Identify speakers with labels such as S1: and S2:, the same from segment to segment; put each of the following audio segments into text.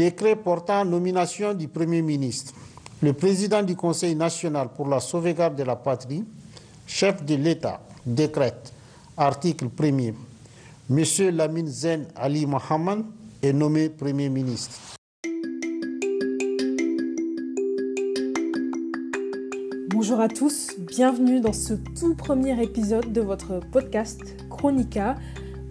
S1: Décret portant nomination du Premier ministre. Le président du Conseil national pour la sauvegarde de la patrie, chef de l'État, décrète, article 1er, M. Lamine Zen Ali Mohamed est nommé Premier ministre.
S2: Bonjour à tous, bienvenue dans ce tout premier épisode de votre podcast Chronica,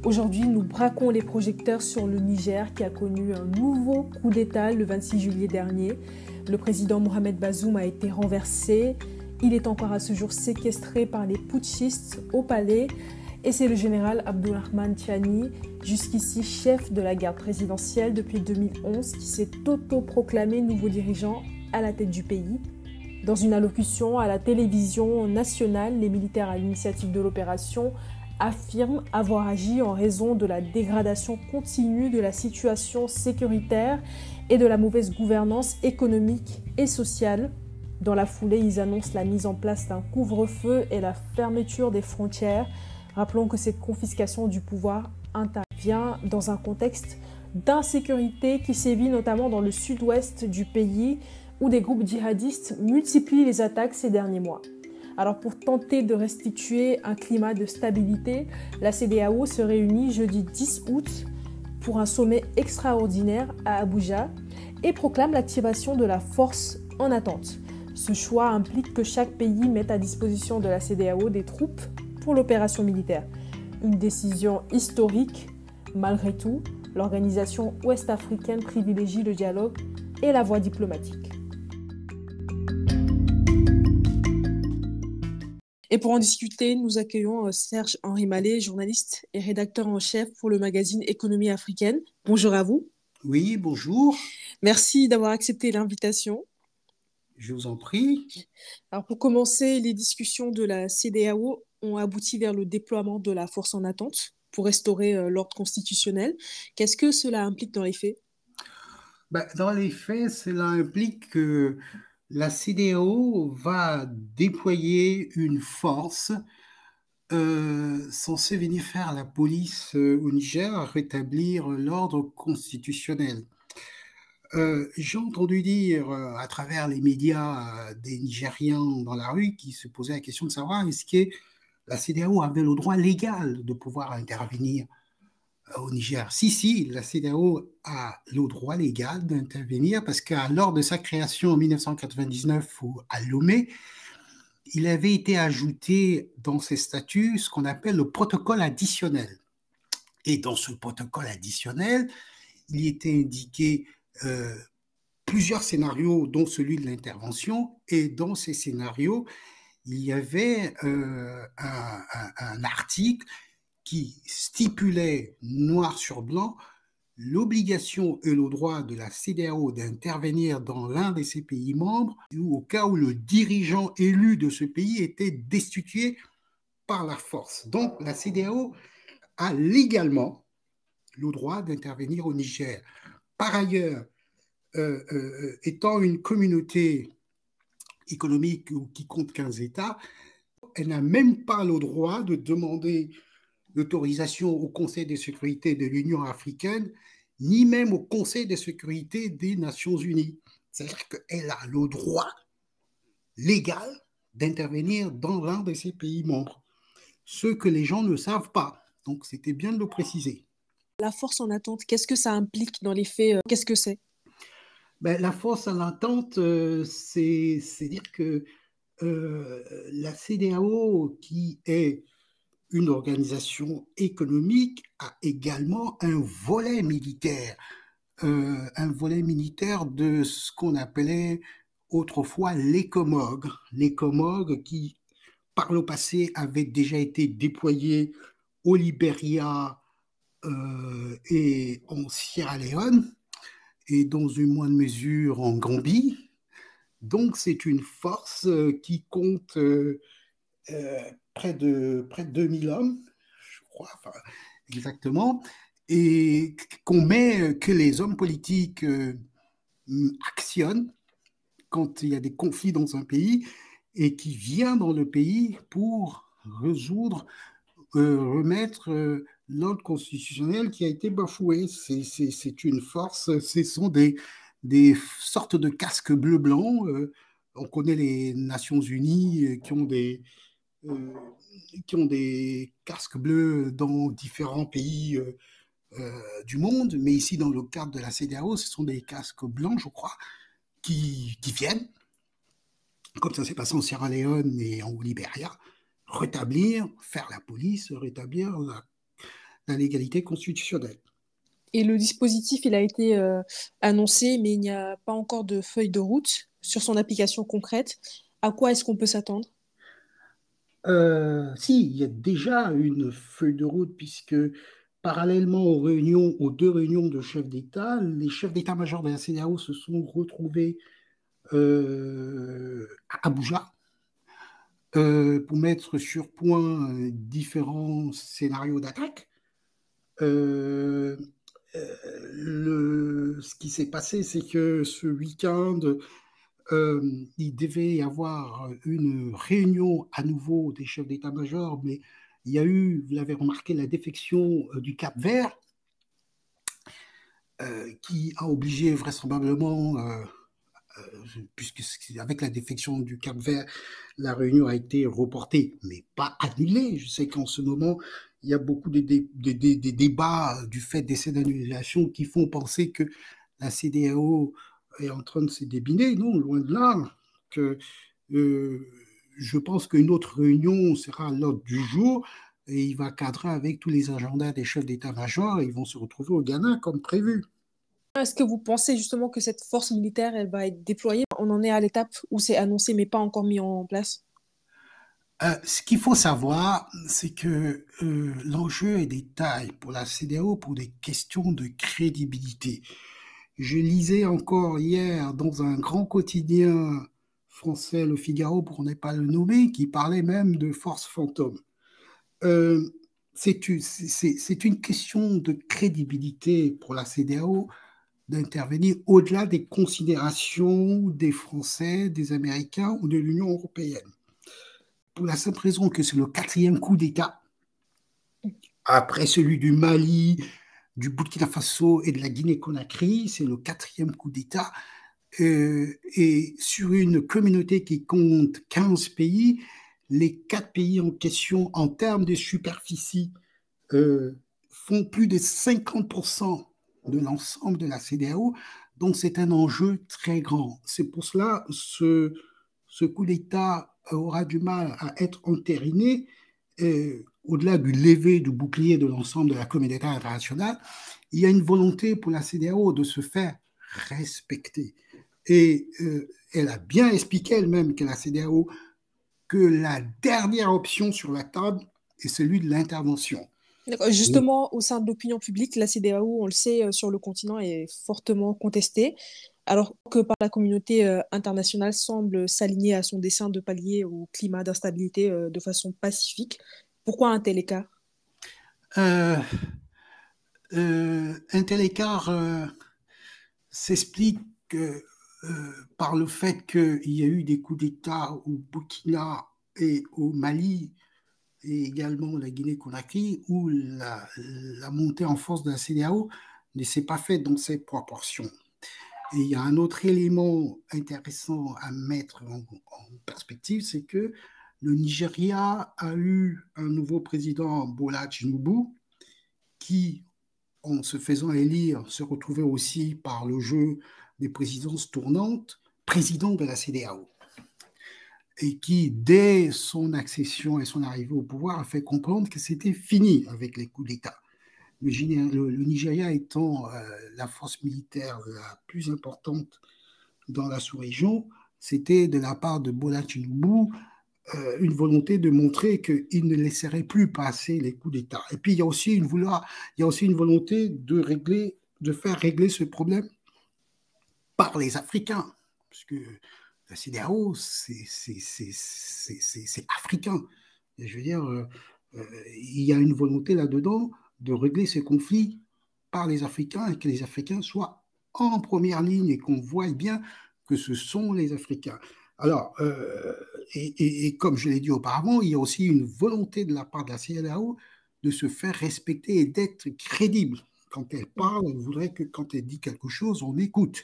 S2: Aujourd'hui, nous braquons les projecteurs sur le Niger qui a connu un nouveau coup d'État le 26 juillet dernier. Le président Mohamed Bazoum a été renversé. Il est encore à ce jour séquestré par les putschistes au palais. Et c'est le général Abdulrahman Tiani, jusqu'ici chef de la garde présidentielle depuis 2011, qui s'est auto-proclamé nouveau dirigeant à la tête du pays. Dans une allocution à la télévision nationale, les militaires à l'initiative de l'opération affirme avoir agi en raison de la dégradation continue de la situation sécuritaire et de la mauvaise gouvernance économique et sociale. Dans la foulée, ils annoncent la mise en place d'un couvre-feu et la fermeture des frontières. Rappelons que cette confiscation du pouvoir intervient dans un contexte d'insécurité qui sévit notamment dans le sud-ouest du pays où des groupes djihadistes multiplient les attaques ces derniers mois. Alors pour tenter de restituer un climat de stabilité, la CDAO se réunit jeudi 10 août pour un sommet extraordinaire à Abuja et proclame l'activation de la force en attente. Ce choix implique que chaque pays mette à disposition de la CDAO des troupes pour l'opération militaire. Une décision historique, malgré tout, l'organisation ouest-africaine privilégie le dialogue et la voie diplomatique. Et pour en discuter, nous accueillons euh, Serge-Henri Mallet, journaliste et rédacteur en chef pour le magazine Économie africaine. Bonjour à vous.
S1: Oui, bonjour.
S2: Merci d'avoir accepté l'invitation.
S1: Je vous en prie.
S2: Alors pour commencer, les discussions de la CDAO ont abouti vers le déploiement de la force en attente pour restaurer euh, l'ordre constitutionnel. Qu'est-ce que cela implique dans les faits?
S1: Ben, Dans les faits, cela implique que la CDAO va déployer une force euh, censée venir faire la police euh, au Niger, rétablir l'ordre constitutionnel. Euh, j'ai entendu dire à travers les médias des Nigériens dans la rue qui se posaient la question de savoir est-ce que la CDAO avait le droit légal de pouvoir intervenir au Niger. Si, si, la CEDEAO a le droit légal d'intervenir parce que lors de sa création en 1999 à Lomé, il avait été ajouté dans ses statuts ce qu'on appelle le protocole additionnel. Et dans ce protocole additionnel, il était indiqué euh, plusieurs scénarios, dont celui de l'intervention, et dans ces scénarios, il y avait euh, un article qui stipulait noir sur blanc l'obligation et le droit de la CDAO d'intervenir dans l'un de ses pays membres au cas où le dirigeant élu de ce pays était destitué par la force. Donc la CDAO a légalement le droit d'intervenir au Niger. Par ailleurs, euh, euh, étant une communauté économique qui compte 15 États, elle n'a même pas le droit de demander l'autorisation au Conseil de sécurité de l'Union africaine, ni même au Conseil de sécurité des Nations unies. C'est-à-dire qu'elle a le droit légal d'intervenir dans l'un de ces pays membres. Ce que les gens ne savent pas. Donc c'était bien de le préciser.
S2: La force en attente, qu'est-ce que ça implique dans les faits euh, Qu'est-ce que c'est?
S1: Ben, La force en attente, euh, c'est dire que euh, la CDAO, qui est une organisation économique a également un volet militaire, euh, un volet militaire de ce qu'on appelait autrefois l'écomog, l'écomog qui par le passé avait déjà été déployé au Libéria euh, et en Sierra Leone et dans une moindre mesure en Gambie. Donc c'est une force euh, qui compte près de, près de 2000 hommes, je crois, exactement, et qu'on met, que les hommes politiques euh, actionnent quand il y a des conflits dans un pays et qui vient dans le pays pour résoudre, euh, remettre euh, l'ordre constitutionnel qui a été bafoué. C'est une force, ce sont des, des sortes de casques bleu-blanc. Euh, on connaît les Nations Unies euh, qui ont des, euh, qui ont des casques bleus dans différents pays du monde, mais ici, dans le cadre de la CDAO, ce sont des casques blancs, je crois, qui, viennent, comme ça s'est passé en Sierra Leone et en Libéria, rétablir, faire la police, rétablir la, légalité constitutionnelle.
S2: Et le dispositif, il a été euh, annoncé, mais il n'y a pas encore de feuille de route sur son application concrète. À quoi est-ce qu'on peut s'attendre?
S1: Euh, Si, il y a déjà une feuille de route, puisque parallèlement aux réunions, aux deux réunions de chefs d'État, les chefs d'État-major de la CDAO se sont retrouvés euh, à Abuja pour mettre sur point différents scénarios d'attaque. Euh, ce qui s'est passé, c'est que ce week-end, euh, il devait y avoir une réunion à nouveau des chefs d'état-major, mais il y a eu, vous l'avez remarqué, la défection euh, du Cap Vert, qui a obligé vraisemblablement, puisque avec la défection du Cap Vert, la réunion a été reportée, mais pas annulée. Je sais qu'en ce moment, il y a beaucoup de, débats du fait des d'annulation qui font penser que la CDAO est en train de se débiner. Non, loin de là. Que, euh, je pense qu'une autre réunion sera à l'ordre du jour et il va cadrer avec tous les agendas des chefs d'état-major et ils vont se retrouver au Ghana comme prévu.
S2: Est-ce que vous pensez justement que cette force militaire, elle va être déployée? On en est à l'étape où c'est annoncé mais pas encore mis en place
S1: euh, ce qu'il faut savoir, c'est que euh, l'enjeu est des tailles pour la CDAO pour des questions de crédibilité. Je lisais encore hier dans un grand quotidien français, Le Figaro, pour ne pas le nommer, qui parlait même de force fantôme. Euh, c'est une question de crédibilité pour la CDAO d'intervenir au-delà des considérations des Français, des Américains ou de l'Union européenne pour la simple raison que c'est le quatrième coup d'État, après celui du Mali, du Burkina Faso et de la Guinée-Conakry, c'est le quatrième coup d'État. Euh, et sur une communauté qui compte 15 pays, les quatre pays en question, en termes de superficie, euh, font plus de 50% de l'ensemble de la CDAO. Donc c'est un enjeu très grand. C'est pour cela ce, ce coup d'État aura du mal à être entériné, euh, au-delà du lever du bouclier de l'ensemble de la communauté internationale, il y a une volonté pour la CDAO de se faire respecter. Et euh, elle a bien expliqué elle-même que la CDAO, que la dernière option sur la table est celui de l'intervention.
S2: Justement, au sein de l'opinion publique, la CDAO, on le sait, euh, sur le continent est fortement contestée alors que par la communauté euh, internationale semble s'aligner à son dessein de pallier au climat d'instabilité de façon pacifique. Pourquoi un tel écart?
S1: Euh, Un tel écart s'explique par le fait qu'il y a eu des coups d'État au Burkina et au Mali et également la Guinée-Conakry où la, montée en force de la CDAO ne s'est pas faite dans ces proportions. Et il y a un autre élément intéressant à mettre en, perspective, c'est que le Nigeria a eu un nouveau président, Bola Tinubu, qui, en se faisant élire, se retrouvait aussi par le jeu des présidences tournantes, président de la CDAO. Et qui, dès son accession et son arrivée au pouvoir, a fait comprendre que c'était fini avec les coups d'État le, Nigeria étant euh, la force militaire la plus importante dans la sous-région, c'était de la part de Bola Tinubu euh, une volonté de montrer qu'il ne laisserait plus passer les coups d'État. Et puis il y a aussi une, volonté de, régler, de faire régler ce problème par les Africains, parce que la CDAO, c'est africain. je veux dire, euh, il y a une volonté là-dedans de régler ces conflits par les Africains et que les Africains soient en première ligne et qu'on voie bien que ce sont les Africains. Alors, euh, et, comme je l'ai dit auparavant, il y a aussi une volonté de la part de la CLAO de se faire respecter et d'être crédible. Quand elle parle, elle voudrait que quand elle dit quelque chose, on écoute.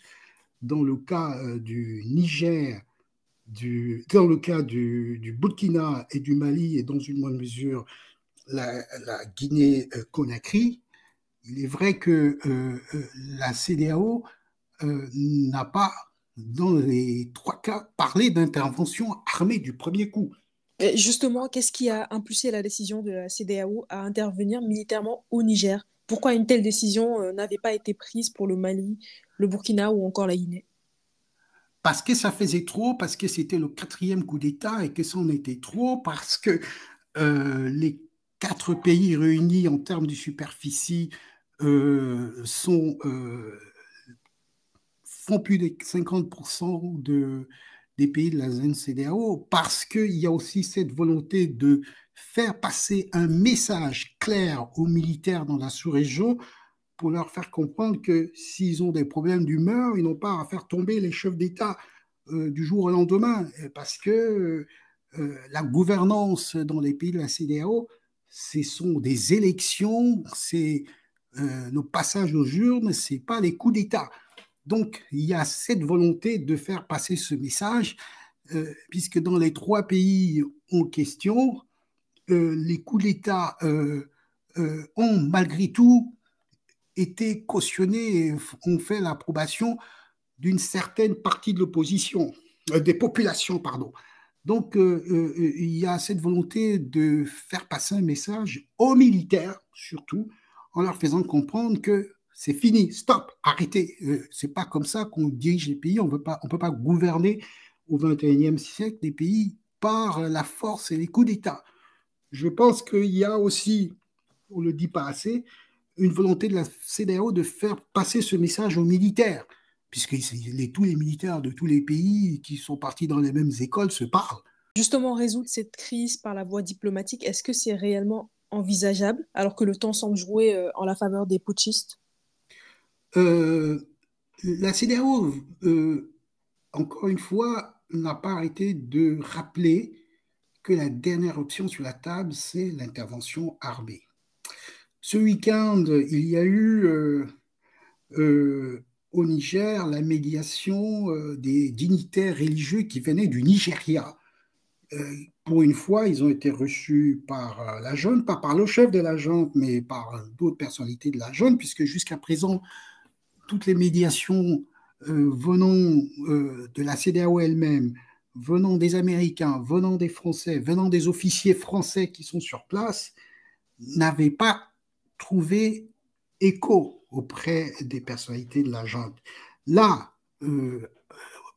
S1: Dans le cas euh, du Niger, du, dans le cas du, Burkina et du Mali, et dans une moindre mesure la, Guinée-Conakry, il est vrai que euh, euh, la CDAO n'a pas, dans les trois cas, parlé d'intervention armée du premier coup.
S2: justement, qu'est-ce qui a impulsé la décision de la CDAO à intervenir militairement au Niger? Pourquoi une telle décision euh, n'avait pas été prise pour le Mali, le Burkina ou encore la Guinée?
S1: Parce que ça faisait trop, parce que c'était le quatrième coup d'État et que ça en était trop, parce que euh, les quatre pays réunis en termes de superficie euh, sont, font plus de 50% de, des pays de la zone CDAO, parce qu'il y a aussi cette volonté de faire passer un message clair aux militaires dans la sous-région pour leur faire comprendre que s'ils ont des problèmes d'humeur, ils n'ont pas à faire tomber les chefs d'État euh, du jour au lendemain, parce que euh, la gouvernance dans les pays de la CDAO, ce sont des élections, c'est euh, nos passages aux urnes, c'est pas les coups d'État. Donc, il y a cette volonté de faire passer ce message, puisque dans les trois pays en question, euh, les coups d'État euh, euh, ont malgré tout été cautionnés et ont fait l'approbation d'une certaine partie de l'opposition, des populations, pardon. Donc, il y a cette volonté de faire passer un message aux militaires, surtout, en leur faisant comprendre que c'est fini, stop, arrêtez. c'est pas comme ça qu'on dirige les pays. On ne peut pas gouverner au XXIe siècle des pays par la force et les coups d'État je pense qu'il y a aussi, on ne le dit pas assez, une volonté de la CDAO de faire passer ce message aux militaires, puisque tous les militaires de tous les pays qui sont partis dans les mêmes écoles se parlent.
S2: Justement, résoudre cette crise par la voie diplomatique, est-ce que c'est réellement envisageable alors que le temps semble jouer euh, en la faveur des putschistes?
S1: euh, La CDAO, euh, encore une fois, n'a pas arrêté de rappeler que la dernière option sur la table, c'est l'intervention armée. Ce week-end, il y a eu euh, euh, au Niger la médiation euh, des dignitaires religieux qui venaient du Nigeria. pour une fois, ils ont été reçus par la jeune, pas par le chef de la junte, mais par d'autres personnalités de la jeune, puisque jusqu'à présent, toutes les médiations venant de la CDAO elle-même, venant des Américains, venant des Français, venant des officiers français qui sont sur place, n'avaient pas trouvé écho auprès des personnalités de la junte. Là, euh,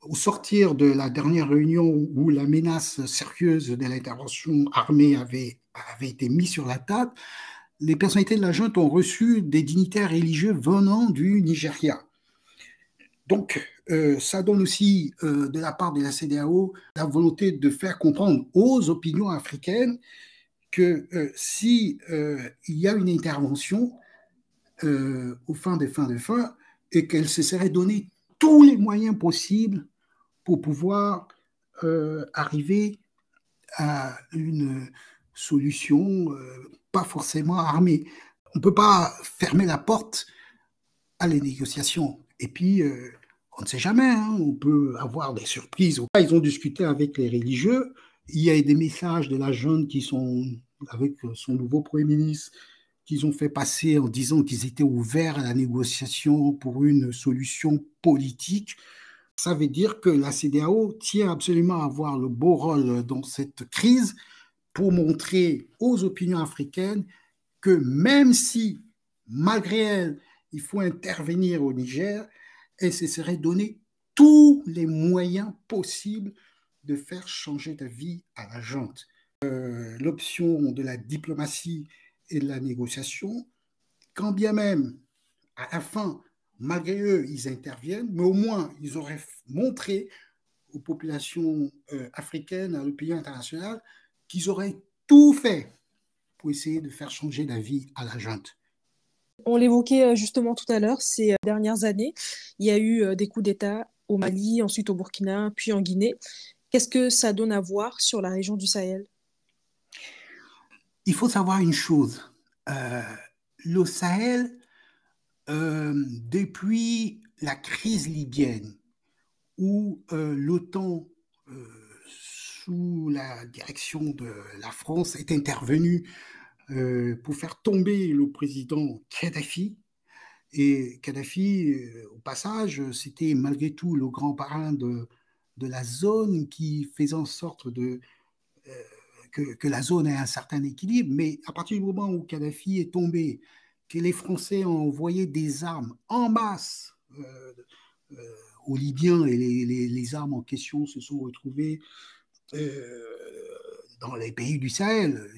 S1: au sortir de la dernière réunion où la menace sérieuse de l'intervention armée avait été mise sur la table, les personnalités de la junte ont reçu des dignitaires religieux venant du Nigeria. Donc, euh, ça donne aussi euh, de la part de la CDAO la volonté de faire comprendre aux opinions africaines que euh, si il y a une intervention au fin de fin de fin et qu'elle se serait donné tous les moyens possibles pour pouvoir arriver à une solution pas forcément armée. On ne peut pas fermer la porte à les négociations. Et puis, euh, on ne sait jamais, hein, on peut avoir des surprises. Ils ont discuté avec les religieux. Il y a des messages de la jeune qui sont, avec son nouveau Premier ministre, qu'ils ont fait passer en disant qu'ils étaient ouverts à la négociation pour une solution politique. Ça veut dire que la CDAO tient absolument à avoir le beau rôle dans cette crise pour montrer aux opinions africaines que même si, malgré elles, il faut intervenir au Niger et ce serait donner tous les moyens possibles de faire changer de vie à la junte. Euh, l'option de la diplomatie et de la négociation, quand bien même, à la fin, malgré eux, ils interviennent, mais au moins, ils auraient montré aux populations euh, africaines, à l'opinion internationale, qu'ils auraient tout fait pour essayer de faire changer la vie à la junte.
S2: On l'évoquait euh, justement tout à l'heure, ces euh, dernières années, il y a eu euh, des coups d'État au Mali, ensuite au Burkina, puis en Guinée. Qu'est-ce que ça donne à voir sur la région du Sahel?
S1: Il faut savoir une chose. le Sahel, depuis la crise libyenne, où l'OTAN, sous la direction de la France, est intervenue pour faire tomber le président Kadhafi, et Kadhafi, euh, au passage, c'était malgré tout le grand parrain de, de la zone qui faisait en sorte euh, que, que, la zone ait un certain équilibre. Mais à partir du moment où Kadhafi est tombé, que les Français ont envoyé des armes en masse euh, aux Libyens et les, les, armes en question se sont retrouvées dans les pays du Sahel.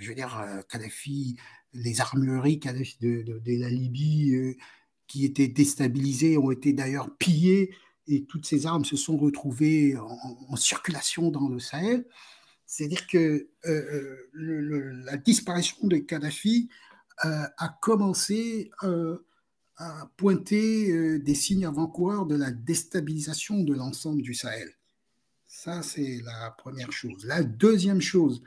S1: Je veux dire, Kadhafi les armureries de, la Libye euh, qui étaient déstabilisées ont été d'ailleurs pillées et toutes ces armes se sont retrouvées en, circulation dans le Sahel. C'est-à-dire que euh, euh, la disparition de Kadhafi a commencé à pointer des signes avant-coureurs de la déstabilisation de l'ensemble du Sahel. Ça, c'est la première chose. La deuxième chose,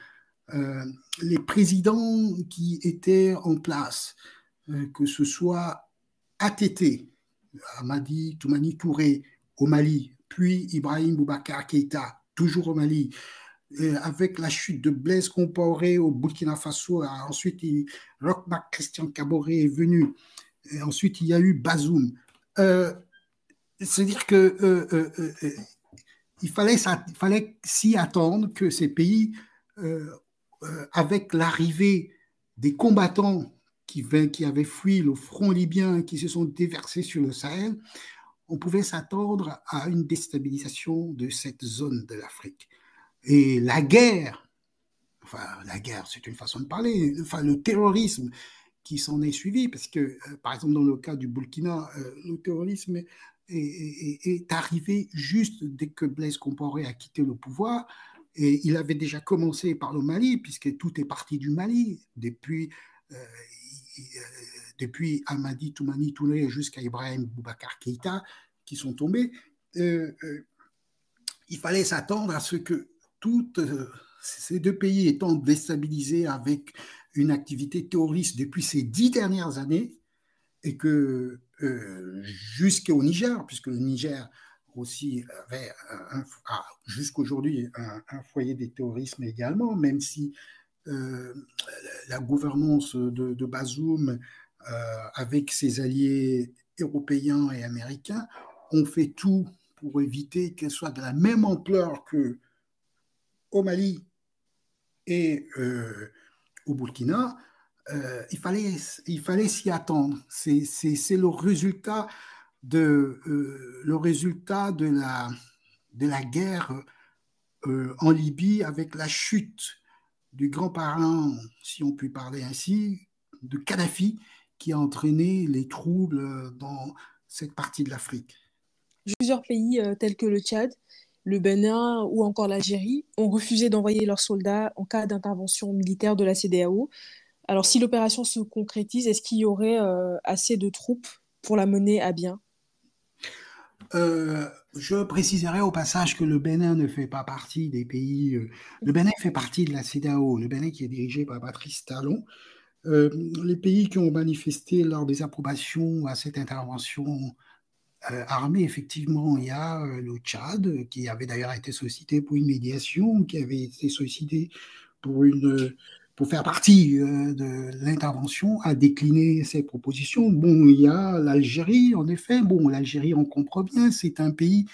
S1: euh, les présidents qui étaient en place, euh, que ce soit ATT, Amadi Toumani Touré au Mali, puis Ibrahim Boubacar Keïta, toujours au Mali, euh, avec la chute de Blaise Compaoré au Burkina Faso, ensuite Rochmark Christian Caboret est venu, et ensuite il y a eu Bazoum. C'est-à-dire que il fallait, s'y attendre que ces pays euh, avec l'arrivée des combattants qui, avaient fui le front libyen, qui se sont déversés sur le Sahel, on pouvait s'attendre à une déstabilisation de cette zone de l'Afrique. Et la guerre, enfin la guerre, c'est une façon de parler, enfin le terrorisme qui s'en est suivi, parce que euh, par exemple dans le cas du Burkina, euh, le terrorisme est, est, arrivé juste dès que Blaise Compaoré a quitté le pouvoir, et il avait déjà commencé par le Mali, puisque tout est parti du Mali, depuis, euh, euh, depuis Amadi Toumani Touré jusqu'à Ibrahim Boubacar Keïta, qui sont tombés. Euh, il fallait s'attendre à ce que toutes ces deux pays étant déstabilisés avec une activité terroriste depuis ces dix dernières années, et que jusqu'au Niger, puisque le Niger aussi avait jusqu'aujourd'hui un, foyer des terrorisme également, même si euh, la gouvernance de, Bazoum, euh, avec ses alliés européens et américains, ont fait tout pour éviter qu'elle soit de la même ampleur que au Mali et euh, au Burkina. Il fallait, il fallait s'y attendre. C'est le résultat de, euh, le résultat de la, de la guerre euh, en Libye avec la chute du grand parrain, si on peut parler ainsi, de Kadhafi, qui a entraîné les troubles dans cette partie de l'Afrique.
S2: Plusieurs pays euh, tels que le Tchad, le Bénin ou encore l'Algérie ont refusé d'envoyer leurs soldats en cas d'intervention militaire de la CDAO. Alors si l'opération se concrétise, est-ce qu'il y aurait assez de troupes pour la mener à bien?
S1: Euh, je préciserai au passage que le Bénin ne fait pas partie des pays. Euh, le Bénin fait partie de la CEDAO, le Bénin qui est dirigé par Patrice Talon. Euh, les pays qui ont manifesté leur désapprobation à cette intervention armée, effectivement, il y a le Tchad, qui avait d'ailleurs été sollicité pour une médiation, qui avait été sollicité pour une pour faire partie euh, de l'intervention, a décliné ses propositions. Bon, il y a l'Algérie, en effet. Bon, l'Algérie, on comprend bien, c'est un pays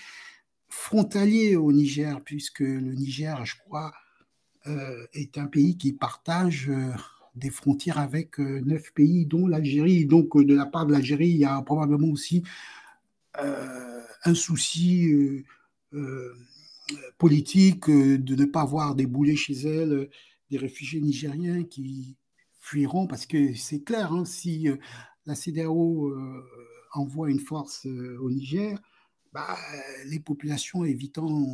S1: frontalier au Niger, puisque le Niger, je crois, euh, est un pays qui partage euh, des frontières avec neuf pays, dont l'Algérie. Donc, de la part de l'Algérie, il y a probablement aussi un souci politique de ne pas voir débouler chez elle des réfugiés nigériens qui fuiront parce que c'est clair, hein, si euh, la CDAO euh, envoie une force euh, au Niger, bah, les populations évitant,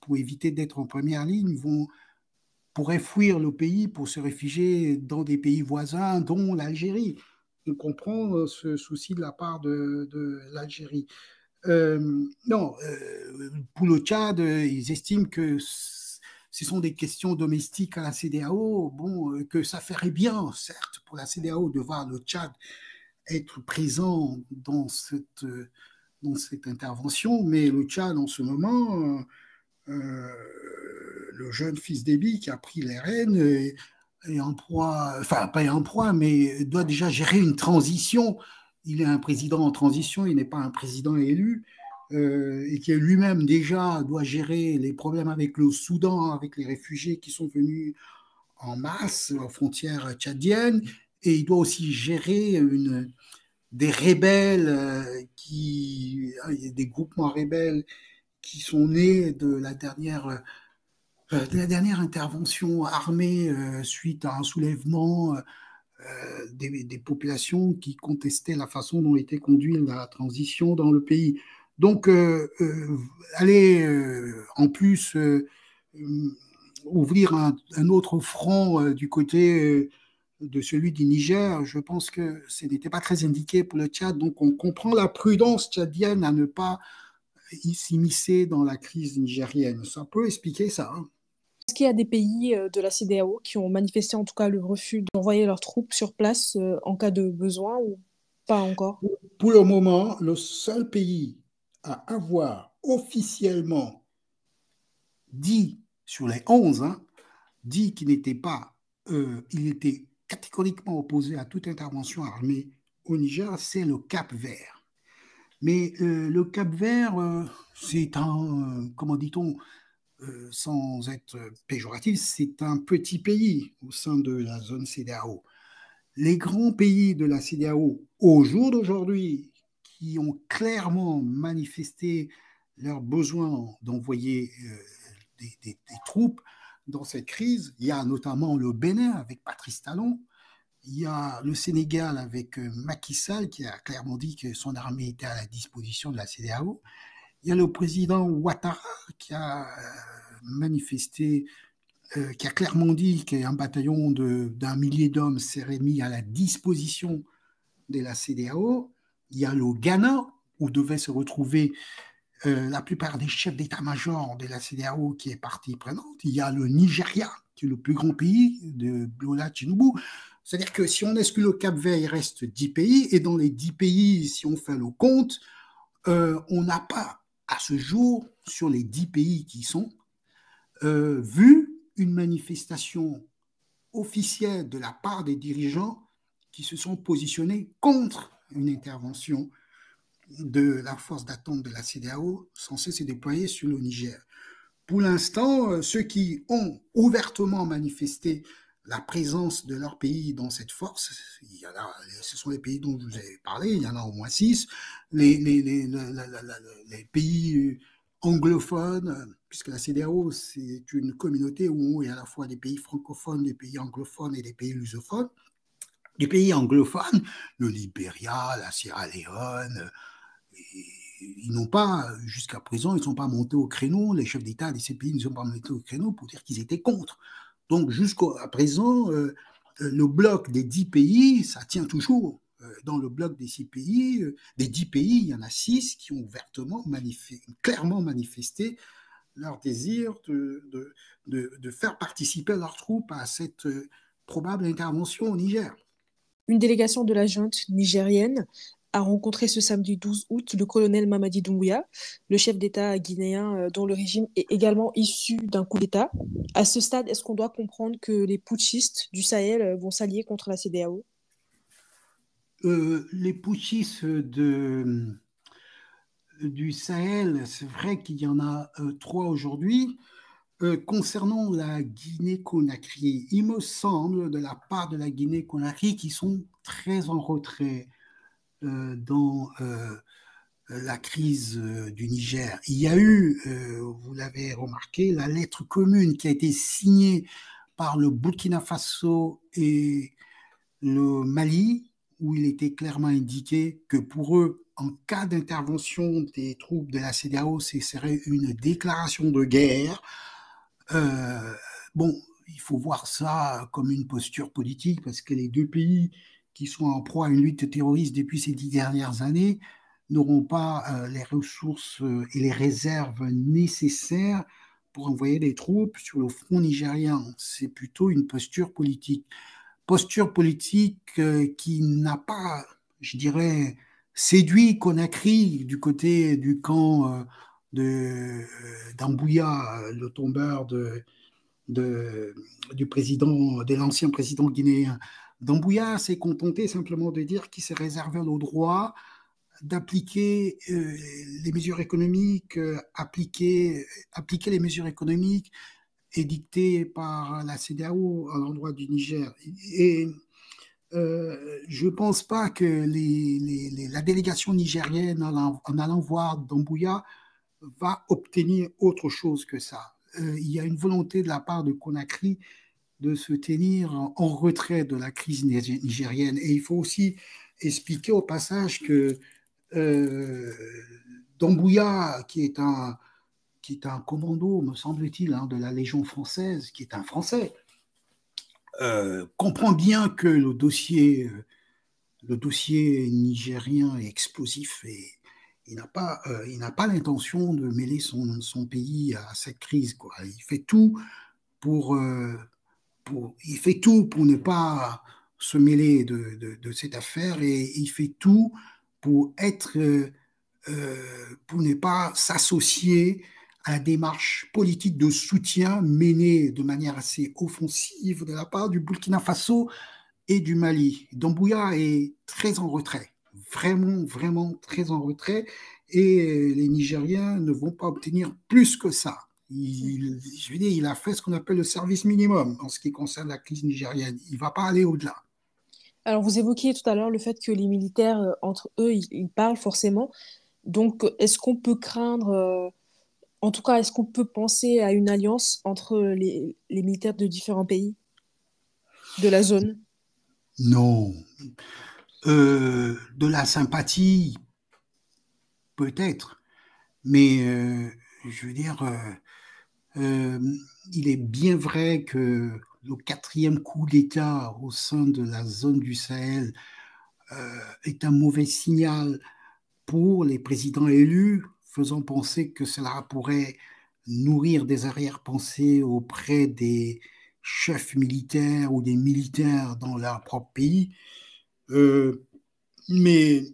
S1: pour éviter d'être en première ligne vont pourraient fuir le pays pour se réfugier dans des pays voisins, dont l'Algérie. On comprend ce souci de la part de, de l'Algérie. non, pour le Tchad, ils estiment que ce sont des questions domestiques à la CDAO, bon, que ça ferait bien, certes, pour la CDAO de voir le Tchad être présent dans cette, dans cette intervention, mais le Tchad en ce moment, le jeune fils d'Ebi qui a pris les rênes est, en proie, enfin pas en proie, mais doit déjà gérer une transition. Il est un président en transition, il n'est pas un président élu. Euh, et qui lui-même déjà doit gérer les problèmes avec le Soudan, avec les réfugiés qui sont venus en masse aux frontières tchadiennes, et il doit aussi gérer une, des rebelles, euh, qui, des groupements rebelles qui sont nés de la dernière, euh, de la dernière intervention armée suite à un soulèvement des, populations qui contestaient la façon dont était conduite la transition dans le pays. Donc, euh, euh, aller euh, en plus ouvrir un, autre front du côté de celui du Niger, je pense que ce n'était pas très indiqué pour le Tchad. Donc, on comprend la prudence tchadienne à ne pas s'immiscer dans la crise nigérienne. Ça peut expliquer ça. Hein.
S2: Est-ce qu'il y a des pays de la CDAO qui ont manifesté en tout cas le refus d'envoyer leurs troupes sur place en cas de besoin ou pas encore?
S1: Pour le moment, le seul pays à avoir officiellement dit sur les 11, hein, dit qu'il n'était pas, euh, il était catégoriquement opposé à toute intervention armée au Niger, c'est le Cap Vert. Mais euh, le Cap Vert, euh, c'est un, comment dit-on, sans être péjoratif, c'est un petit pays au sein de la zone CDAO. Les grands pays de la CDAO, au jour d'aujourd'hui, qui ont clairement manifesté leur besoin d'envoyer euh, des, troupes dans cette crise. Il y a notamment le Bénin avec Patrice Talon, il y a le Sénégal avec euh, Macky Sall qui a clairement dit que son armée était à la disposition de la CDAO. Il y a le président Ouattara qui a euh, manifesté, qui a clairement dit qu'un bataillon d'un millier d'hommes serait mis à la disposition de la CDAO. Il y a le Ghana, où devaient se retrouver euh, la plupart des chefs d'état-major de la CDAO qui est partie prenante. Il y a le Nigeria, qui est le plus grand pays de Bola Tinubu. C'est-à-dire que si on exclut le Cap Vert, il reste 10 pays. Et dans les 10 pays, si on fait le compte, euh, on n'a pas, à ce jour, sur les 10 pays qui sont, euh, vu une manifestation officielle de la part des dirigeants qui se sont positionnés contre une intervention de la force d'attente de la CDAO censée se déployer sur le Niger. Pour l'instant, euh, ceux qui ont ouvertement manifesté la présence de leur pays dans cette force, ce sont les pays dont je vous ai parlé, il y en a au moins six, les, les, pays anglophones, puisque la CDAO, c'est une communauté où il y a à la fois des pays francophones, des pays anglophones et des pays lusophones. Les pays anglophones, le Libéria, la Sierra Leone, ils n'ont pas, jusqu'à présent, ils ne sont pas montés au créneau, les chefs d'État de ces pays ne sont pas montés au créneau pour dire qu'ils étaient contre. Donc jusqu'à présent, euh, le bloc des dix pays, ça tient toujours. Euh, dans le bloc des six pays, euh, des dix pays, il y en a six qui ont ouvertement, clairement manifesté leur désir de, faire participer leurs troupes à cette probable intervention au Niger.
S2: Une délégation de la junte nigérienne a rencontré ce samedi 12 août le colonel Mamadi Doumbouya, le chef d'État guinéen euh, dont le régime est également issu d'un coup d'État. À ce stade, est-ce qu'on doit comprendre que les putschistes du Sahel euh, vont s'allier contre la CDAO
S1: euh, Les putschistes du Sahel, c'est vrai qu'il y en a trois aujourd'hui. Concernant la Guinée-Conakry, il me semble de la part de la Guinée-Conakry qu'ils sont très en retrait euh, dans euh, la crise euh, du Niger. Il y a eu, vous l'avez remarqué, la lettre commune qui a été signée par le Burkina Faso et le Mali, où il était clairement indiqué que pour eux, en cas d'intervention des troupes de la CDAO, ce serait une déclaration de guerre. Bon, il faut voir ça comme une posture politique parce que les deux pays qui sont en proie à une lutte terroriste depuis ces dix dernières années n'auront pas euh, les ressources euh, et les réserves nécessaires pour envoyer des troupes sur le front nigérien. C'est plutôt une posture politique. Posture politique euh, qui n'a pas, je dirais, séduit Conakry du côté du camp euh, d'Ambouya, le tombeur de, du président, de l'ancien président guinéen. Dambouya s'est contenté simplement de dire qu'il s'est réservé le droit d'appliquer euh, les mesures économiques, euh, appliquer, appliquer les mesures économiques édictées par la CDAO à l'endroit du Niger. Et euh, je ne pense pas que la délégation nigérienne, en allant, voir Dambouya, va obtenir autre chose que ça. il y a une volonté de la part de Conakry de se tenir en retrait de la crise nigérienne. Et il faut aussi expliquer au passage que euh, Dambouya, qui est un, qui est un commando, me semble-t-il, hein, de la Légion française, qui est un Français, euh, comprend bien que le dossier, le dossier nigérien est explosif et il n'a pas, euh, il n'a pas l'intention de mêler son, pays à cette crise. Quoi. Il fait tout pour, pour, il fait tout pour ne pas se mêler de, cette affaire et il fait tout pour être, euh, euh, pour ne pas s'associer à la démarche politique de soutien menée de manière assez offensive de la part du Burkina Faso et du Mali. Dambouya est très en retrait, vraiment, vraiment très en retrait, et les Nigériens ne vont pas obtenir plus que ça. Il, je veux dire, il a fait ce qu'on appelle le service minimum en ce qui concerne la crise nigérienne. Il ne va pas aller au-delà.
S2: Alors, vous évoquiez tout à l'heure le fait que les militaires, euh, entre eux, ils, parlent forcément. Donc, est-ce qu'on peut craindre, euh, en tout cas, est-ce qu'on peut penser à une alliance entre les, militaires de différents pays de la zone?
S1: Non. Euh, de la sympathie, peut-être. Mais, je veux dire, il est bien vrai que le quatrième coup d'État au sein de la zone du Sahel euh, est un mauvais signal pour les présidents élus, faisant penser que cela pourrait nourrir des arrière-pensées auprès des chefs militaires ou des militaires dans leur propre pays. Euh, mais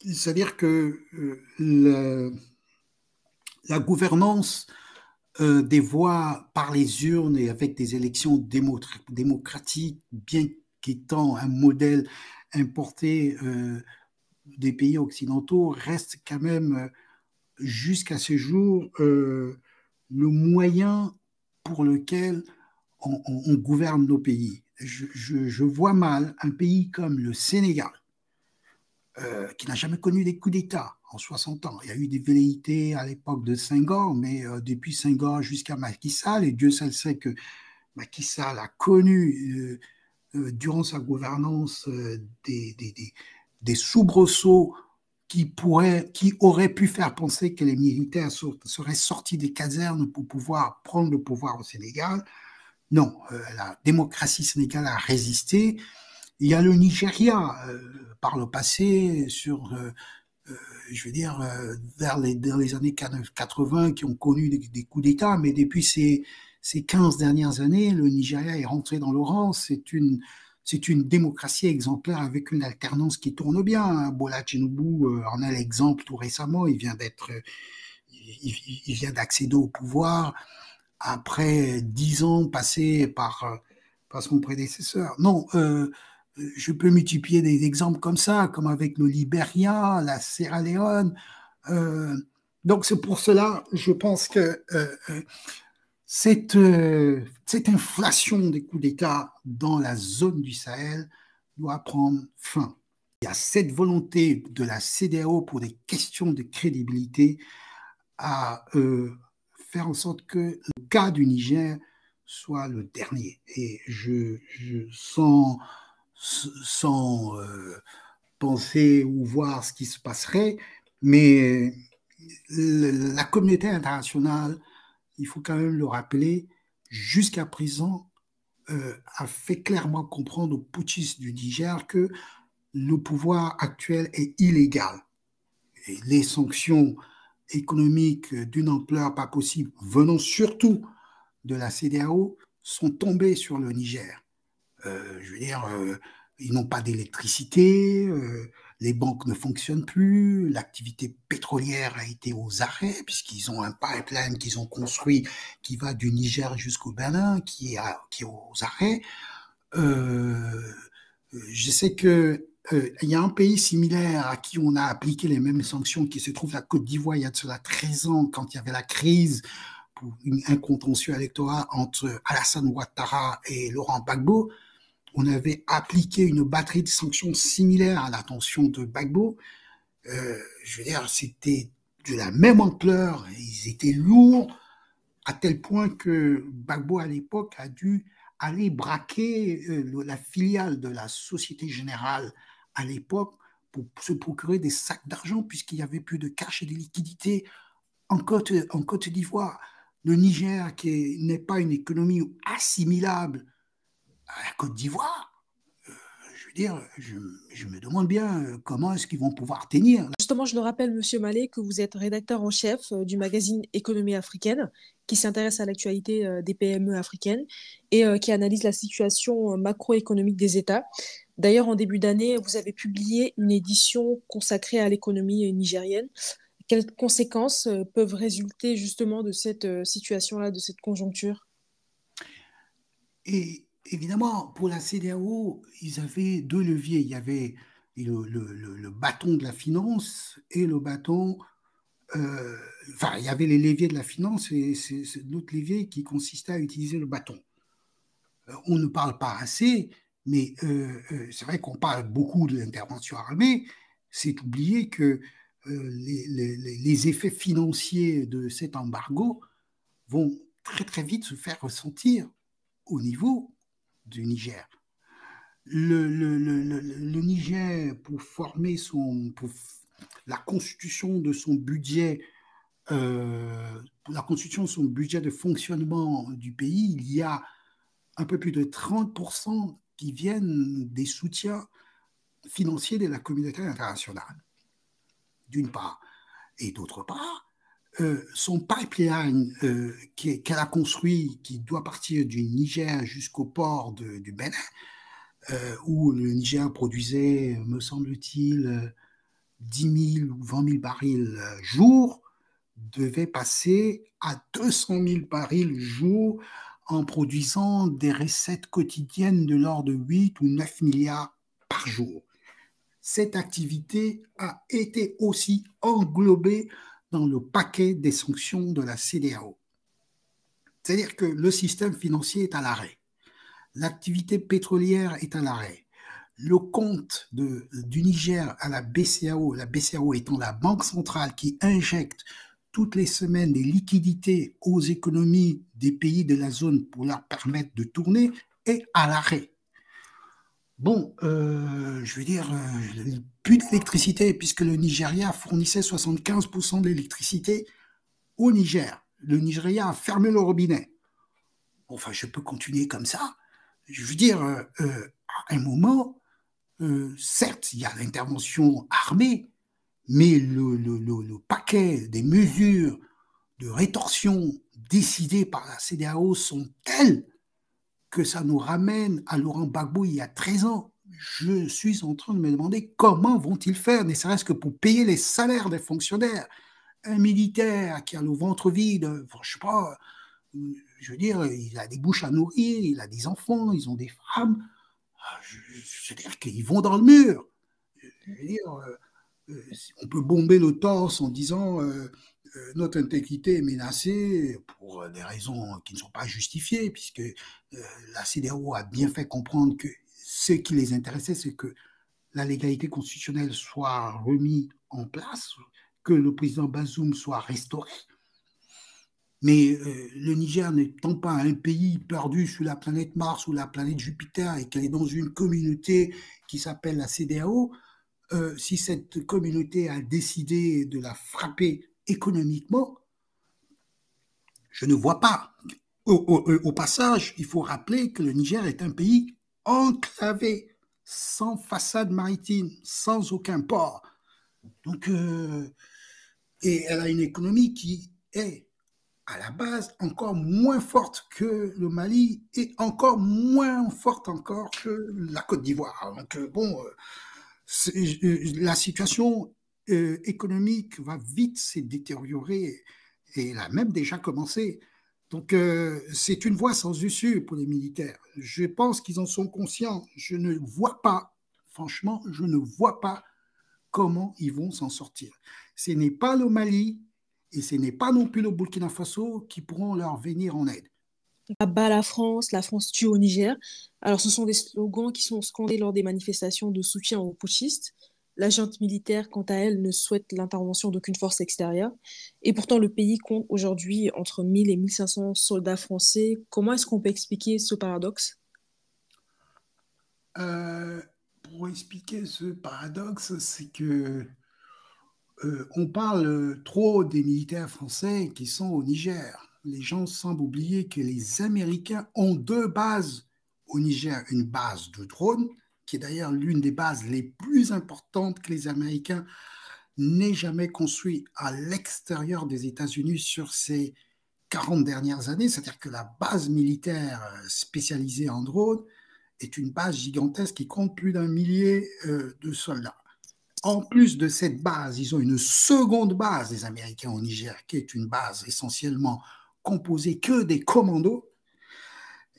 S1: c'est-à-dire que euh, la gouvernance euh, des voix par les urnes et avec des élections démocratiques, bien qu'étant un modèle importé des pays occidentaux, reste quand même jusqu'à ce jour le moyen pour lequel on, gouverne nos pays. Je, vois mal un pays comme le Sénégal, euh, qui n'a jamais connu des coups d'État en 60 ans. Il y a eu des velléités à l'époque de Senghor, mais euh, depuis Senghor jusqu'à Macky Sall, et Dieu seul sait que Macky Sall a connu euh, durant sa gouvernance des, soubresauts qui, pourraient, qui auraient pu faire penser que les militaires seraient sortis des casernes pour pouvoir prendre le pouvoir au Sénégal. Non, la démocratie sénégale a résisté. Il y a le Nigeria, euh, par le passé, sur, euh, euh, je veux dire, vers les, dans les années 80, qui ont connu des, coups d'État, mais depuis ces, ces 15 dernières années, le Nigeria est rentré dans le. C'est une, c'est une démocratie exemplaire avec une alternance qui tourne bien. Bola Tinubu en a l'exemple tout récemment. Il vient d'être, il, vient d'accéder au pouvoir après dix ans passés par, par son prédécesseur. Non, je peux multiplier des exemples comme ça, comme avec le Libéria, la Sierra Leone. Euh, donc c'est pour cela, je pense que euh, euh, cette, cette inflation des coups d'État dans la zone du Sahel doit prendre fin. Il y a cette volonté de la CDAO pour des questions de crédibilité à faire en sorte que le cas du Niger soit le dernier. Et je, je sens sans euh, penser ou voir ce qui se passerait, mais la communauté internationale, il faut quand même le rappeler, jusqu'à présent, euh, a fait clairement comprendre aux putschistes du Niger que le pouvoir actuel est illégal. Et les sanctions économiques d'une ampleur pas possible, venant surtout de la CDAO, sont tombés sur le Niger. Euh, je veux dire, euh, ils n'ont pas d'électricité, euh, les banques ne fonctionnent plus, l'activité pétrolière a été aux arrêts, puisqu'ils ont un pipeline qu'ils ont construit qui va du Niger jusqu'au Bénin, qui est, qui est aux arrêts. je sais que il y a un pays similaire à qui on a appliqué les mêmes sanctions, qui se trouve la Côte d'Ivoire il y a de cela 13 ans, quand il y avait la crise pour un contentieux électoral entre Alassane Ouattara et Laurent Gbagbo on avait appliqué une batterie de sanctions similaires à l'attention de Bagbo. Euh, je veux dire, c'était de la même ampleur, ils étaient lourds, à tel point que Bagbo, à l'époque, a dû aller braquer euh, la filiale de la Société Générale à l'époque pour se procurer des sacs d'argent, puisqu'il n'y avait plus de cash et de liquidités en Côte, en Côte d'Ivoire. Le Niger, qui n'est pas une économie assimilable à la Côte d'Ivoire, euh, je veux dire, je, me demande bien euh, comment est-ce qu'ils vont pouvoir tenir.
S2: Justement, je le rappelle, Monsieur Mallet, que vous êtes rédacteur en chef euh, du magazine Économie africaine, qui s'intéresse à l'actualité des PME africaines et qui analyse la situation macroéconomique des États. D'ailleurs, en début d'année, vous avez publié une édition consacrée à l'économie nigérienne. Quelles conséquences peuvent résulter justement de cette situation-là, de cette conjoncture?
S1: Et évidemment, pour la CDAO, ils avaient deux leviers. Il y avait le, bâton de la finance et le bâton. Euh, enfin, il y avait les leviers de la finance et c'est l'autre levier qui consistait à utiliser le bâton. Euh, on ne parle pas assez, mais euh, c'est vrai qu'on parle beaucoup de l'intervention armée. C'est oublier que les, les, effets financiers de cet embargo vont très très vite se faire ressentir au niveau du Niger. Le, Niger, pour former son, pour la constitution de son budget, euh, la constitution de son budget de fonctionnement du pays, il y a un peu plus de 30% qui viennent des soutiens financiers de la communauté internationale, d'une part. Et d'autre part, euh, son pipeline euh, qu'elle a construit, qui doit partir du Niger jusqu'au port du Bénin, euh, où le Niger produisait, me semble-t-il, 10 000 ou 20 000 barils jour, devait passer à 200 000 barils jour en produisant des recettes quotidiennes de l'ordre de 8 ou 9 milliards par jour. Cette activité a été aussi englobée dans le paquet des sanctions de la CDAO. C'est-à-dire que le système financier est à l'arrêt. L'activité pétrolière est à l'arrêt. Le compte du Niger à la BCAO, la BCAO étant la banque centrale qui injecte toutes les semaines des liquidités aux économies des pays de la zone pour leur permettre de tourner, est à l'arrêt. Bon, euh, je veux dire, euh, plus d'électricité, puisque le Nigeria fournissait 75% de l'électricité au Niger. Le Nigeria a fermé le robinet. Enfin, je peux continuer comme ça. Je veux dire, euh, à un moment, certes, il y a l'intervention armée, mais le, le, paquet des mesures de rétorsion décidées par la CDAO sont telles que ça nous ramène à Laurent Gbagbo il y a 13 ans. Je suis en train de me demander comment vont-ils faire, ne serait-ce que pour payer les salaires des fonctionnaires. Un militaire qui a le ventre vide, je sais pas, je veux dire, il a des bouches à nourrir, il a des enfants, ils ont des femmes. Je, veux dire qu'ils vont dans le mur. Je veux dire, euh, on peut bomber le torse en disant euh, euh, notre intégrité est menacée pour des raisons qui ne sont pas justifiées, puisque euh, la CDAO a bien fait comprendre que ce qui les intéressait, c'est que la légalité constitutionnelle soit remise en place, que le président Bazoum soit restauré. Mais euh, le Niger n'étant pas un pays perdu sur la planète Mars ou la planète Jupiter et qu'elle est dans une communauté qui s'appelle la CDAO, si cette communauté a décidé de la frapper économiquement, je ne vois pas. Au, passage, il faut rappeler que le Niger est un pays enclavé, sans façade maritime, sans aucun port. Donc, euh, Et elle a une économie qui est à la base encore moins forte que le Mali et encore moins forte encore que la Côte d'Ivoire. Donc bon, la situation économique va vite se détériorer et elle a même déjà commencé. Donc, euh, c'est une voie sans issue pour les militaires. Je pense qu'ils en sont conscients. Je ne vois pas, franchement, je ne vois pas comment ils vont s'en sortir. Ce n'est pas le Mali et ce n'est pas non plus le Burkina Faso qui pourront leur venir en aide.
S2: Bas la France, la France tue au Niger. Alors, ce sont des slogans qui sont scandés lors des manifestations de soutien aux putschistes. L'agent militaire, quant à elle, ne souhaite l'intervention d'aucune force extérieure. Et pourtant, le pays compte aujourd'hui entre 1000 et 1500 soldats français. Comment est-ce qu'on peut expliquer ce paradoxe?
S1: Euh, Pour expliquer ce paradoxe, c'est que euh, on parle trop des militaires français qui sont au Niger. Les gens semblent oublier que les Américains ont deux bases au Niger, une base de drones qui est d'ailleurs l'une des bases les plus importantes que les Américains n'aient jamais construit à l'extérieur des États-Unis sur ces 40 dernières années. C'est-à-dire que la base militaire euh, spécialisée en drones est une base gigantesque qui compte plus d'un millier euh, de soldats. En plus de cette base, ils ont une seconde base des Américains au Niger, qui est une base essentiellement composée que des commandos.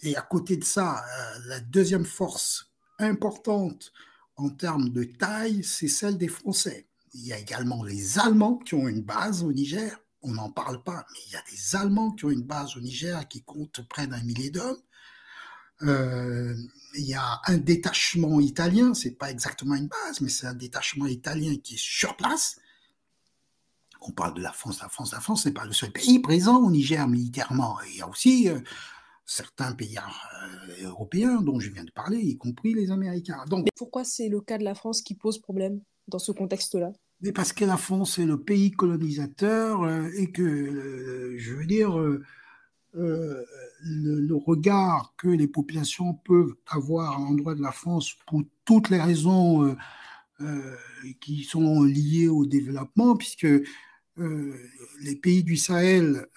S1: Et à côté de ça, euh, la deuxième force importante en termes de taille, c'est celle des Français. Il y a également les Allemands qui ont une base au Niger. On n'en parle pas, mais il y a des Allemands qui ont une base au Niger qui compte près d'un millier d'hommes. Euh, il y a un détachement italien, c'est pas exactement une base, mais c'est un détachement italien qui est sur place. On parle de la France, la France, la France, n'est pas le seul pays présent au Niger militairement. Il y a aussi euh, certains pays euh, européens dont je viens de parler, y compris les Américains.
S2: Donc, pourquoi c'est le cas de la France qui pose problème dans ce contexte-là?
S1: Mais parce que la France est le pays colonisateur euh, et que, je veux dire, le, le, regard que les populations peuvent avoir à l'endroit de la France pour toutes les raisons qui sont liées au développement, puisque les pays du Sahel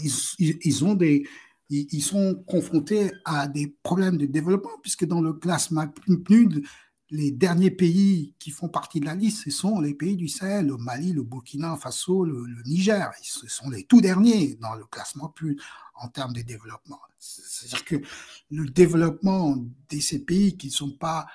S1: ils, ont des, ils, sont confrontés à des problèmes de développement, puisque dans le classement PNUD, les derniers pays qui font partie de la liste, ce sont les pays du Sahel, le Mali, le Burkina Faso, le, Niger. Ce sont les tout derniers dans le classement PNUD en termes de développement. C'est-à-dire que le développement de ces pays qui ne sont pas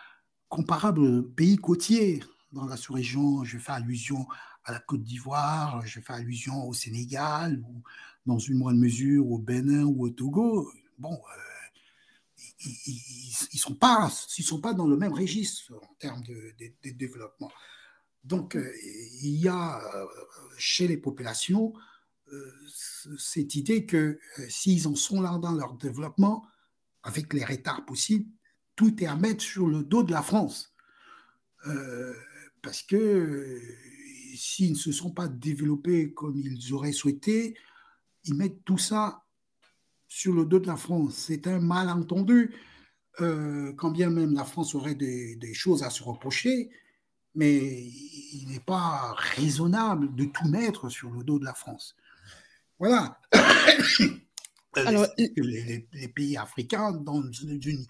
S1: comparables aux pays côtiers dans la sous-région, je fais allusion à la Côte d'Ivoire, je fais allusion au Sénégal, ou dans une moindre mesure au Bénin ou au Togo, bon, euh, ils ne sont, pas, sont pas dans le même registre en termes de, développement. Donc, euh, il y a euh, chez les populations cette idée que s'ils en sont là dans leur développement, avec les retards possibles, tout est à mettre sur le dos de la France. Parce que s'ils ne se sont pas développés comme ils auraient souhaité, ils mettent tout ça sur le dos de la France. C'est un malentendu, euh, quand bien même la France aurait des, choses à se reprocher, mais il n'est pas raisonnable de tout mettre sur le dos de la France. Voilà. Alors, les, pays africains, dans une,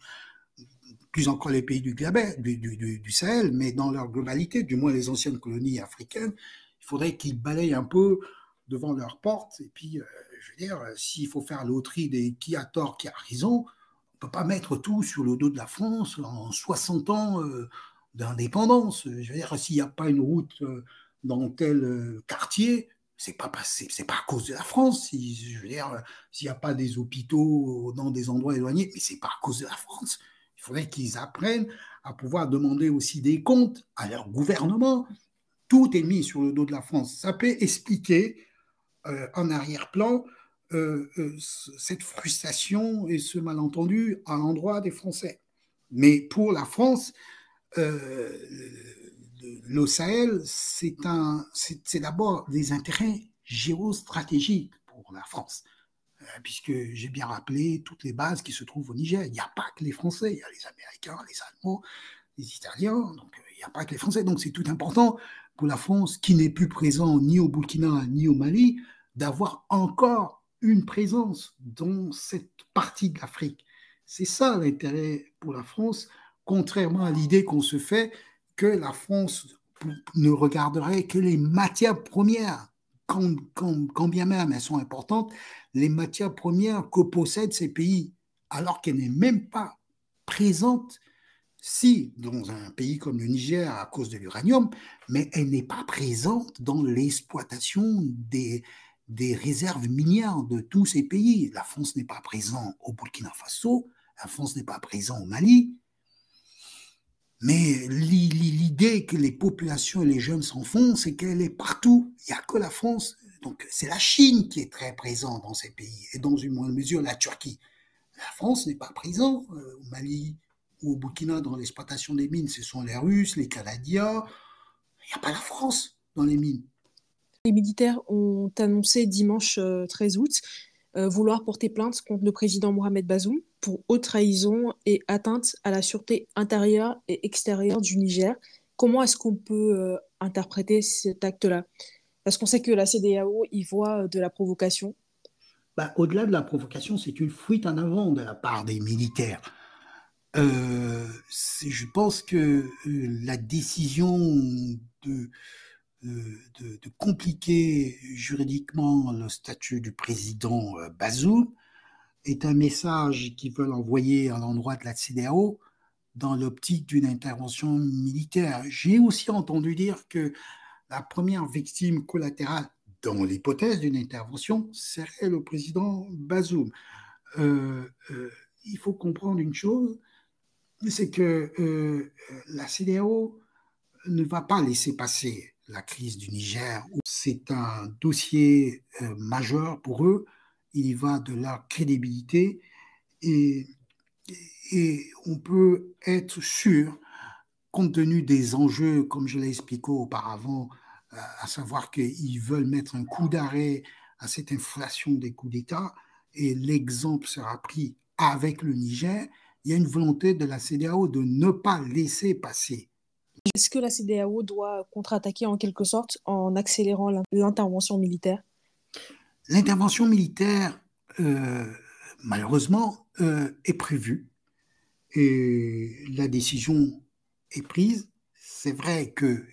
S1: plus encore les pays du, du, du, Sahel, mais dans leur globalité, du moins les anciennes colonies africaines, il faudrait qu'ils balayent un peu devant leur porte et puis euh, je veux dire, s'il faut faire l'autrie des qui a tort, qui a raison, on peut pas mettre tout sur le dos de la France en 60 ans euh, d'indépendance. Je veux dire, s'il n'y a pas une route euh, dans tel quartier, c'est pas c'est pas à cause de la France. je veux dire, s'il n'y a pas des hôpitaux dans des endroits éloignés, mais c'est pas à cause de la France. Il faudrait qu'ils apprennent à pouvoir demander aussi des comptes à leur gouvernement. Tout est mis sur le dos de la France. Ça peut expliquer en arrière-plan euh, euh, cette frustration et ce malentendu à l'endroit des Français. Mais pour la France, euh, le Sahel, c'est d'abord des intérêts géostratégiques pour la France, puisque j'ai bien rappelé toutes les bases qui se trouvent au Niger. Il n'y a pas que les Français, il y a les Américains, les Allemands, les Italiens, donc il n'y a pas que les Français. Donc c'est tout important pour la France, qui n'est plus présent ni au Burkina ni au Mali, d'avoir encore une présence dans cette partie de l'Afrique. C'est ça l'intérêt pour la France, contrairement à l'idée qu'on se fait que la France ne regarderait que les matières premières, quand, bien même elles sont importantes, les matières premières que possèdent ces pays, alors qu'elles n'est même pas présente si dans un pays comme le Niger à cause de l'uranium, mais elle n'est pas présente dans l'exploitation des, des réserves minières de tous ces pays. La France n'est pas présente au Burkina Faso, la France n'est pas présente au Mali. Mais l'idée que les populations et les jeunes s'en font, c'est qu'elle est partout. Il n'y a que la France. Donc c'est la Chine qui est très présente dans ces pays, et dans une moindre mesure la Turquie. La France n'est pas présente euh, au Mali ou au Burkina dans l'exploitation des mines. Ce sont les Russes, les Canadiens. Il n'y a pas la France dans les mines.
S2: Les militaires ont annoncé dimanche 13 euh, août euh, vouloir porter plainte contre le président Mohamed Bazoum pour haute trahison et atteinte à la sûreté intérieure et extérieure du Niger. Comment est-ce qu'on peut euh, interpréter cet acte-là? Parce qu'on sait que la CDAO y voit de la provocation.
S1: Bah, au-delà de la provocation, c'est une fuite en avant de la part des militaires. je pense que la décision de de, compliquer juridiquement le statut du président euh, Bazoum est un message qu'ils veulent envoyer à l'endroit de la CDAO dans l'optique d'une intervention militaire. J'ai aussi entendu dire que la première victime collatérale dans l'hypothèse d'une intervention serait le président Bazoum. Euh, euh, il faut comprendre une chose, c'est que la CDAO ne va pas laisser passer la crise du Niger. C'est un dossier euh, majeur pour eux. Il y va de leur crédibilité et on peut être sûr, compte tenu des enjeux, comme je l'ai expliqué auparavant, euh, à savoir qu'ils veulent mettre un coup d'arrêt à cette inflation des coups d'État, et l'exemple sera pris avec le Niger, il y a une volonté de la CDAO de ne pas laisser passer.
S2: Est-ce que la CDAO doit contre-attaquer en quelque sorte en accélérant l'intervention militaire?
S1: L'intervention militaire, euh, malheureusement, euh, est prévue. Et la décision est prise. C'est vrai que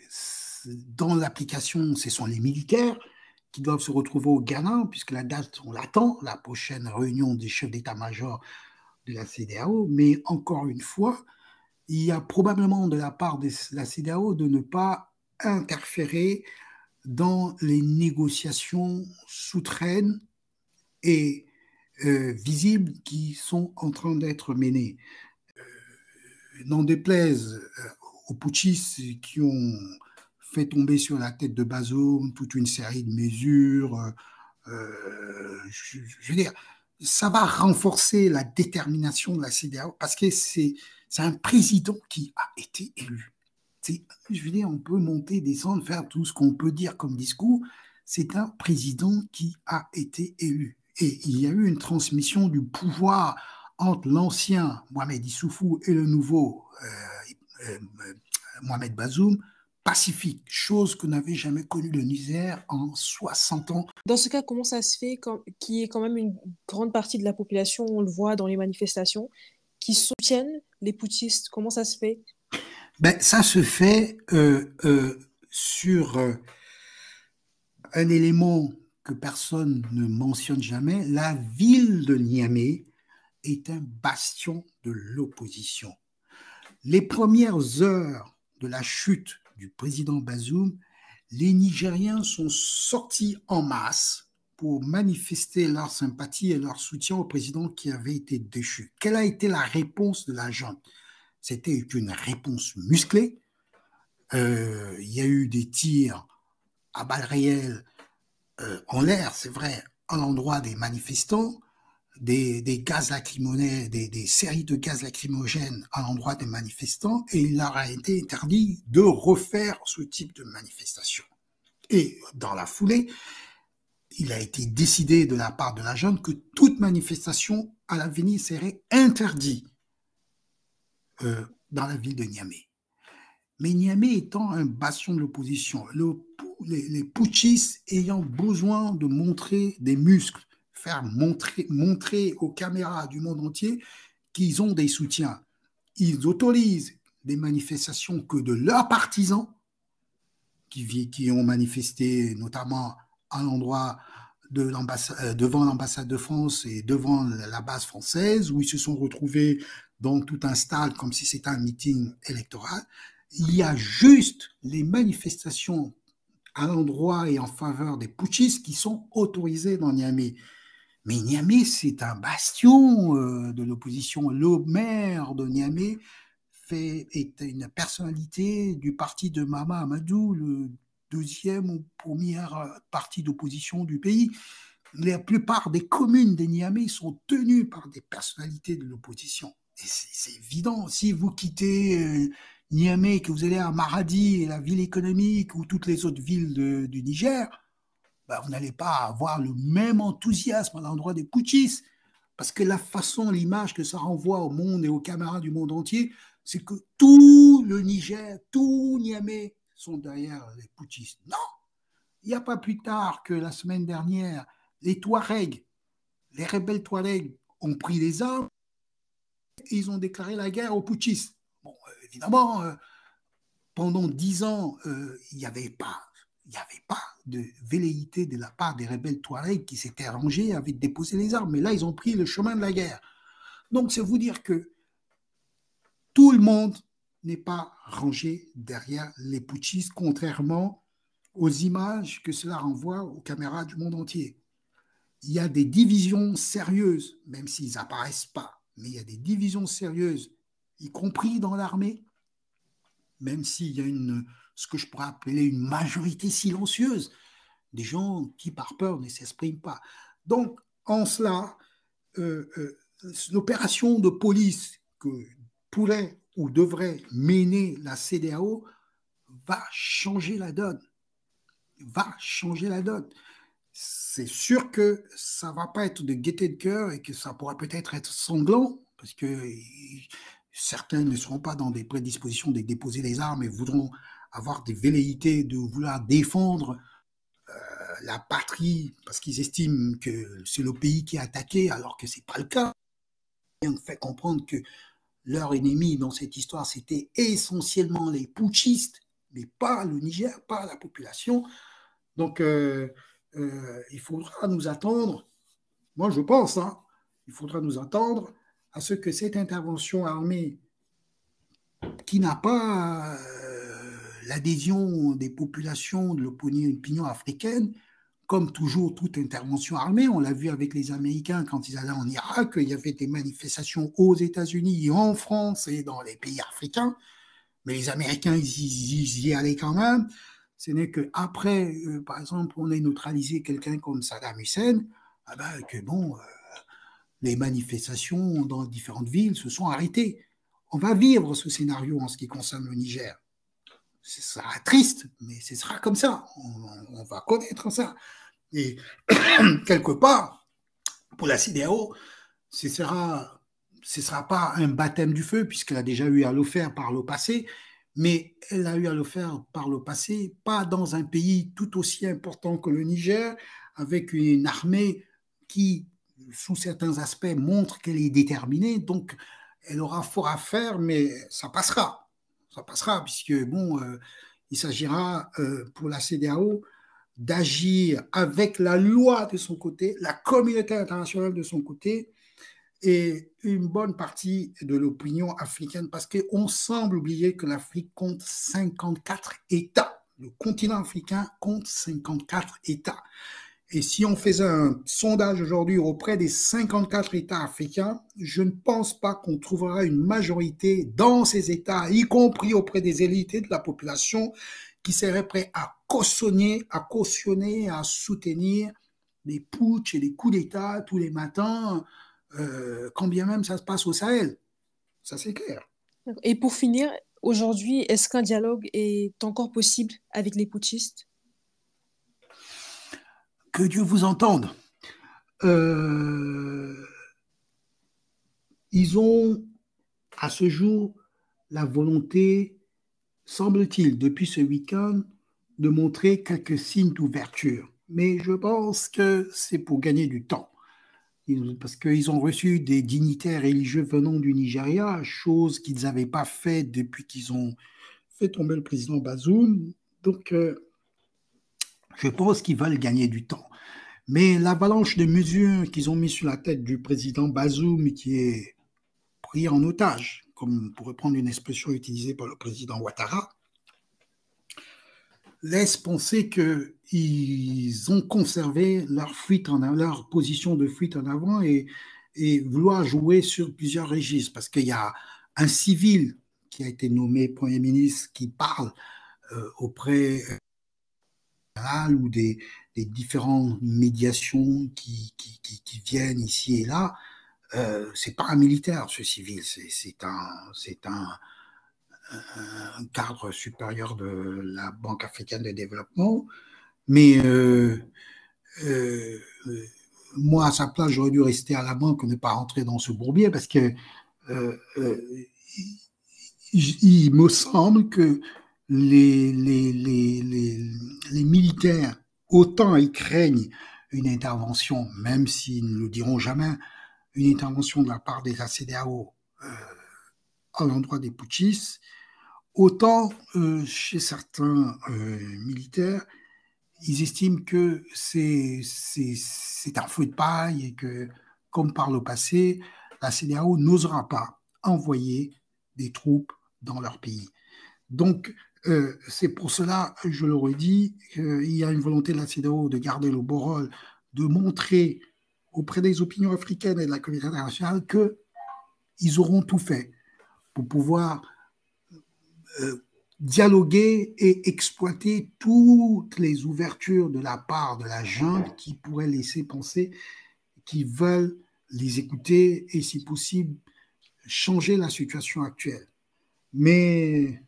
S1: dans l'application, ce sont les militaires qui doivent se retrouver au Ghana, puisque la date, on l'attend, la prochaine réunion des chefs d'état-major de la CDAO. Mais encore une fois, il y a probablement de la part de la CDAO de ne pas interférer dans les négociations souterraines et euh, visibles qui sont en train d'être menées. Euh, n'en déplaise euh, aux putschistes qui ont fait tomber sur la tête de Bazoum toute une série de mesures, je, je, veux dire, ça va renforcer la détermination de la CDAO parce que c'est c'est un président qui a été élu. Je veux dire, on peut monter, descendre, faire tout ce qu'on peut dire comme discours. C'est un président qui a été élu. Et il y a eu une transmission du pouvoir entre l'ancien Mohamed Issoufou et le nouveau euh, euh, Mohamed Bazoum pacifique, chose que n'avait jamais connue le Niger en 60 ans.
S2: Dans ce cas, comment ça se fait qu'il y ait quand même une grande partie de la population, on le voit dans les manifestations, qui soutiennent les putschistes? Comment ça se fait?
S1: Ben, Ça se fait euh, euh, sur euh, un élément que personne ne mentionne jamais. La ville de Niamey est un bastion de l'opposition. Les premières heures de la chute du président Bazoum, les Nigériens sont sortis en masse pour manifester leur sympathie et leur soutien au président qui avait été déchu. Quelle a été la réponse de la junte C'était une réponse musclée. Euh, il y a eu des tirs à balles réelles euh, en l'air, c'est vrai, à l'endroit des manifestants, des, gaz lacrymogènes, des, séries de gaz lacrymogènes à l'endroit des manifestants, et il leur a été interdit de refaire ce type de manifestation. Et dans la foulée, il a été décidé de la part de la jeune que toute manifestation à l'avenir serait interdite euh, dans la ville de Niamey. Mais Niamey étant un bastion de l'opposition, les putschistes ayant besoin de montrer des muscles, montrer, montrer aux caméras du monde entier qu'ils ont des soutiens. Ils autorisent des manifestations que de leurs partisans, qui, ont manifesté notamment à l'endroit euh, devant l'ambassade de France et devant la base française, où ils se sont retrouvés dans tout un stade comme si c'était un meeting électoral. Il y a juste les manifestations à l'endroit et en faveur des putschistes qui sont autorisées dans Niamey. Mais Niamey, c'est un bastion euh, de l'opposition. Le maire de Niamey fait, est une personnalité du parti de Mama Amadou, le deuxième ou première euh, parti d'opposition du pays. La plupart des communes de Niamey sont tenues par des personnalités de l'opposition. Et c'est évident, si vous quittez euh, Niamey, que vous allez à Maradi, la ville économique ou toutes les autres villes du Niger, bah, vous n'allez pas avoir le même enthousiasme à l'endroit des putschistes. Parce que la façon, l'image que ça renvoie au monde et aux camarades du monde entier, c'est que tout le Niger, tout Niamey sont derrière les putschistes. Non Il n'y a pas plus tard que la semaine dernière, les Touaregs, les rebelles Touaregs ont pris les armes et ils ont déclaré la guerre aux putschistes. Bon, euh, évidemment, euh, pendant dix ans, euh, il n'y avait pas il n'y avait pas de velléité de la part des rebelles Touaregs qui s'étaient rangés, avaient déposé les armes. Mais là, ils ont pris le chemin de la guerre. Donc, c'est vous dire que tout le monde n'est pas rangé derrière les putschistes, contrairement aux images que cela renvoie aux caméras du monde entier. Il y a des divisions sérieuses, même s'ils n'apparaissent pas, mais il y a des divisions sérieuses, y compris dans l'armée, même s'il y a une, ce que je pourrais appeler une majorité silencieuse, des gens qui par peur ne s'expriment pas. Donc, en cela, euh, euh, l'opération de police que pourrait ou devrait mener la CDAO va changer la donne. Va changer la donne. C'est sûr que ça va pas être de gaieté de cœur et que ça pourra peut-être être sanglant parce que certains ne seront pas dans des prédispositions de déposer les armes et voudront avoir des velléités de vouloir défendre euh, la patrie parce qu'ils estiment que c'est le pays qui est attaqué alors que c'est pas le cas. On fait comprendre que leur ennemi dans cette histoire c'était essentiellement les putschistes, mais pas le Niger, pas la population. Donc euh, euh, il faudra nous attendre, moi je pense, hein, il faudra nous attendre à ce que cette intervention armée qui n'a pas l'adhésion des populations de l'opinion africaine, comme toujours toute intervention armée, on l'a vu avec les Américains quand ils allaient en Irak, il y avait des manifestations aux États-Unis, en France et dans les pays africains, mais les Américains, ils, y allaient quand même. Ce n'est qu'après, euh, par exemple, on ait neutralisé quelqu'un comme Saddam Hussein, ah ben, que bon, euh, les manifestations dans différentes villes se sont arrêtées. On va vivre ce scénario en ce qui concerne le Niger ce sera triste, mais ce sera comme ça. On, va connaître ça. Et quelque part, pour la CDAO, ce sera, ce sera pas un baptême du feu, puisqu'elle a déjà eu à le faire par le passé, mais elle a eu à le faire par le passé, pas dans un pays tout aussi important que le Niger, avec une armée qui, sous certains aspects, montre qu'elle est déterminée. Donc, elle aura fort à faire, mais ça passera ça passera, puisque bon, euh, il s'agira euh, pour la CDAO d'agir avec la loi de son côté, la communauté internationale de son côté, et une bonne partie de l'opinion africaine, parce qu'on semble oublier que l'Afrique compte 54 États. Le continent africain compte 54 États. Et si on faisait un sondage aujourd'hui auprès des 54 États africains, je ne pense pas qu'on trouvera une majorité dans ces États, y compris auprès des élites et de la population, qui serait prêt à cautionner, à cautionner, à soutenir les putsch et les coups d'État tous les matins, euh, quand bien même ça se passe au Sahel. Ça, c'est clair.
S2: Et pour finir, aujourd'hui, est-ce qu'un dialogue est encore possible avec les putschistes?
S1: Que Dieu vous entende. Euh, ils ont à ce jour la volonté semble-t-il, depuis ce week-end, de montrer quelques signes d'ouverture. Mais je pense que c'est pour gagner du temps. Parce qu'ils ont reçu des dignitaires religieux venant du Nigeria, chose qu'ils n'avaient pas fait depuis qu'ils ont fait tomber le président Bazoum. Donc, euh, je pense qu'ils veulent gagner du temps. Mais l'avalanche de mesures qu'ils ont mis sur la tête du président Bazoum, qui est pris en otage, comme pour reprendre une expression utilisée par le président Ouattara, laisse penser qu'ils ont conservé leur, fuite en, leur position de fuite en avant et, vouloir jouer sur plusieurs registres. Parce qu'il y a un civil qui a été nommé Premier ministre qui parle euh, auprès ou des, différentes médiations qui, viennent ici et là, euh, c'est pas un militaire, ce civil, c'est un, cadre supérieur de la Banque africaine de développement. Mais euh, euh, moi, à sa place, j'aurais dû rester à la banque, ne pas rentrer dans ce bourbier, parce que euh, euh, il, il, me semble que les, militaires, autant ils craignent une intervention, même s'ils ne le diront jamais, une intervention de la part des ACDAO euh, à l'endroit des putschistes, autant euh, chez certains euh, militaires, ils estiment que c'est un feu de paille et que, comme par le passé, la CDAO n'osera pas envoyer des troupes dans leur pays. Donc, euh, c'est pour cela, je le redis, qu'il y a une volonté de la CEDEAO de garder le beau rôle, de montrer auprès des opinions africaines et de la communauté internationale qu'ils auront tout fait pour pouvoir euh, dialoguer et exploiter toutes les ouvertures de la part de la junte qui pourraient laisser penser qu'ils veulent les écouter et, si possible, changer la situation actuelle. Mais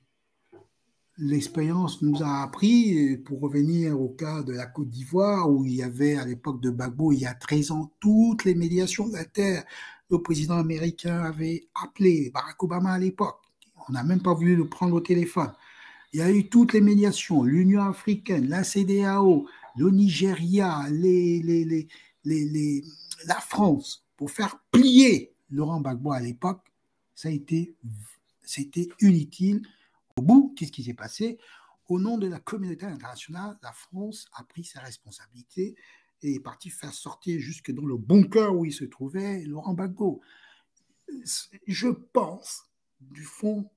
S1: l'expérience nous a appris, pour revenir au cas de la Côte d'Ivoire, où il y avait à l'époque de Bagbo, il y a 13 ans, toutes les médiations de la Terre, le président américain avait appelé Barack Obama à l'époque. On n'a même pas voulu le prendre au téléphone. Il y a eu toutes les médiations, l'Union africaine, la CDAO, le Nigeria, les, les, les, la France, pour faire plier Laurent Gbagbo à l'époque, ça a été, c'était inutile au bout, qu'est-ce qui s'est passé? Au nom de la communauté internationale, la France a pris ses responsabilités et est partie faire sortir jusque dans le bunker où il se trouvait Laurent Gbagbo. Je pense, du fond,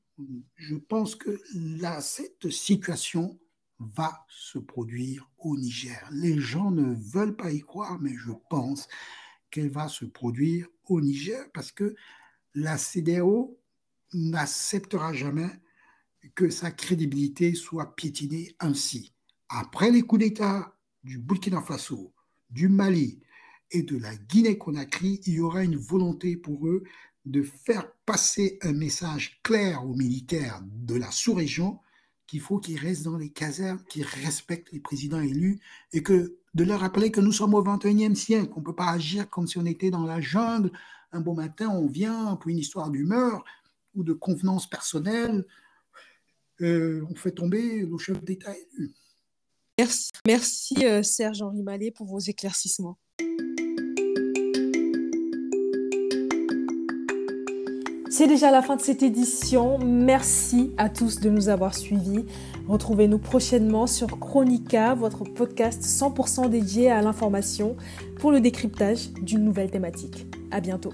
S1: je pense que là, cette situation va se produire au Niger. Les gens ne veulent pas y croire, mais je pense qu'elle va se produire au Niger parce que la CDAO n'acceptera jamais que sa crédibilité soit piétinée ainsi. Après les coups d'État du Burkina Faso, du Mali et de la Guinée-Conakry, il y aura une volonté pour eux de faire passer un message clair aux militaires de la sous-région qu'il faut qu'ils restent dans les casernes, qu'ils respectent les présidents élus et que de leur rappeler que nous sommes au 21e siècle, qu'on ne peut pas agir comme si on était dans la jungle. Un beau matin, on vient pour une histoire d'humeur ou de convenance personnelle euh, on fait tomber le chef d'État élu.
S2: Merci, merci euh, Serge-Henri Mallet pour vos éclaircissements. C'est déjà la fin de cette édition. Merci à tous de nous avoir suivis. Retrouvez-nous prochainement sur Chronica, votre podcast 100% dédié à l'information pour le décryptage d'une nouvelle thématique. À bientôt.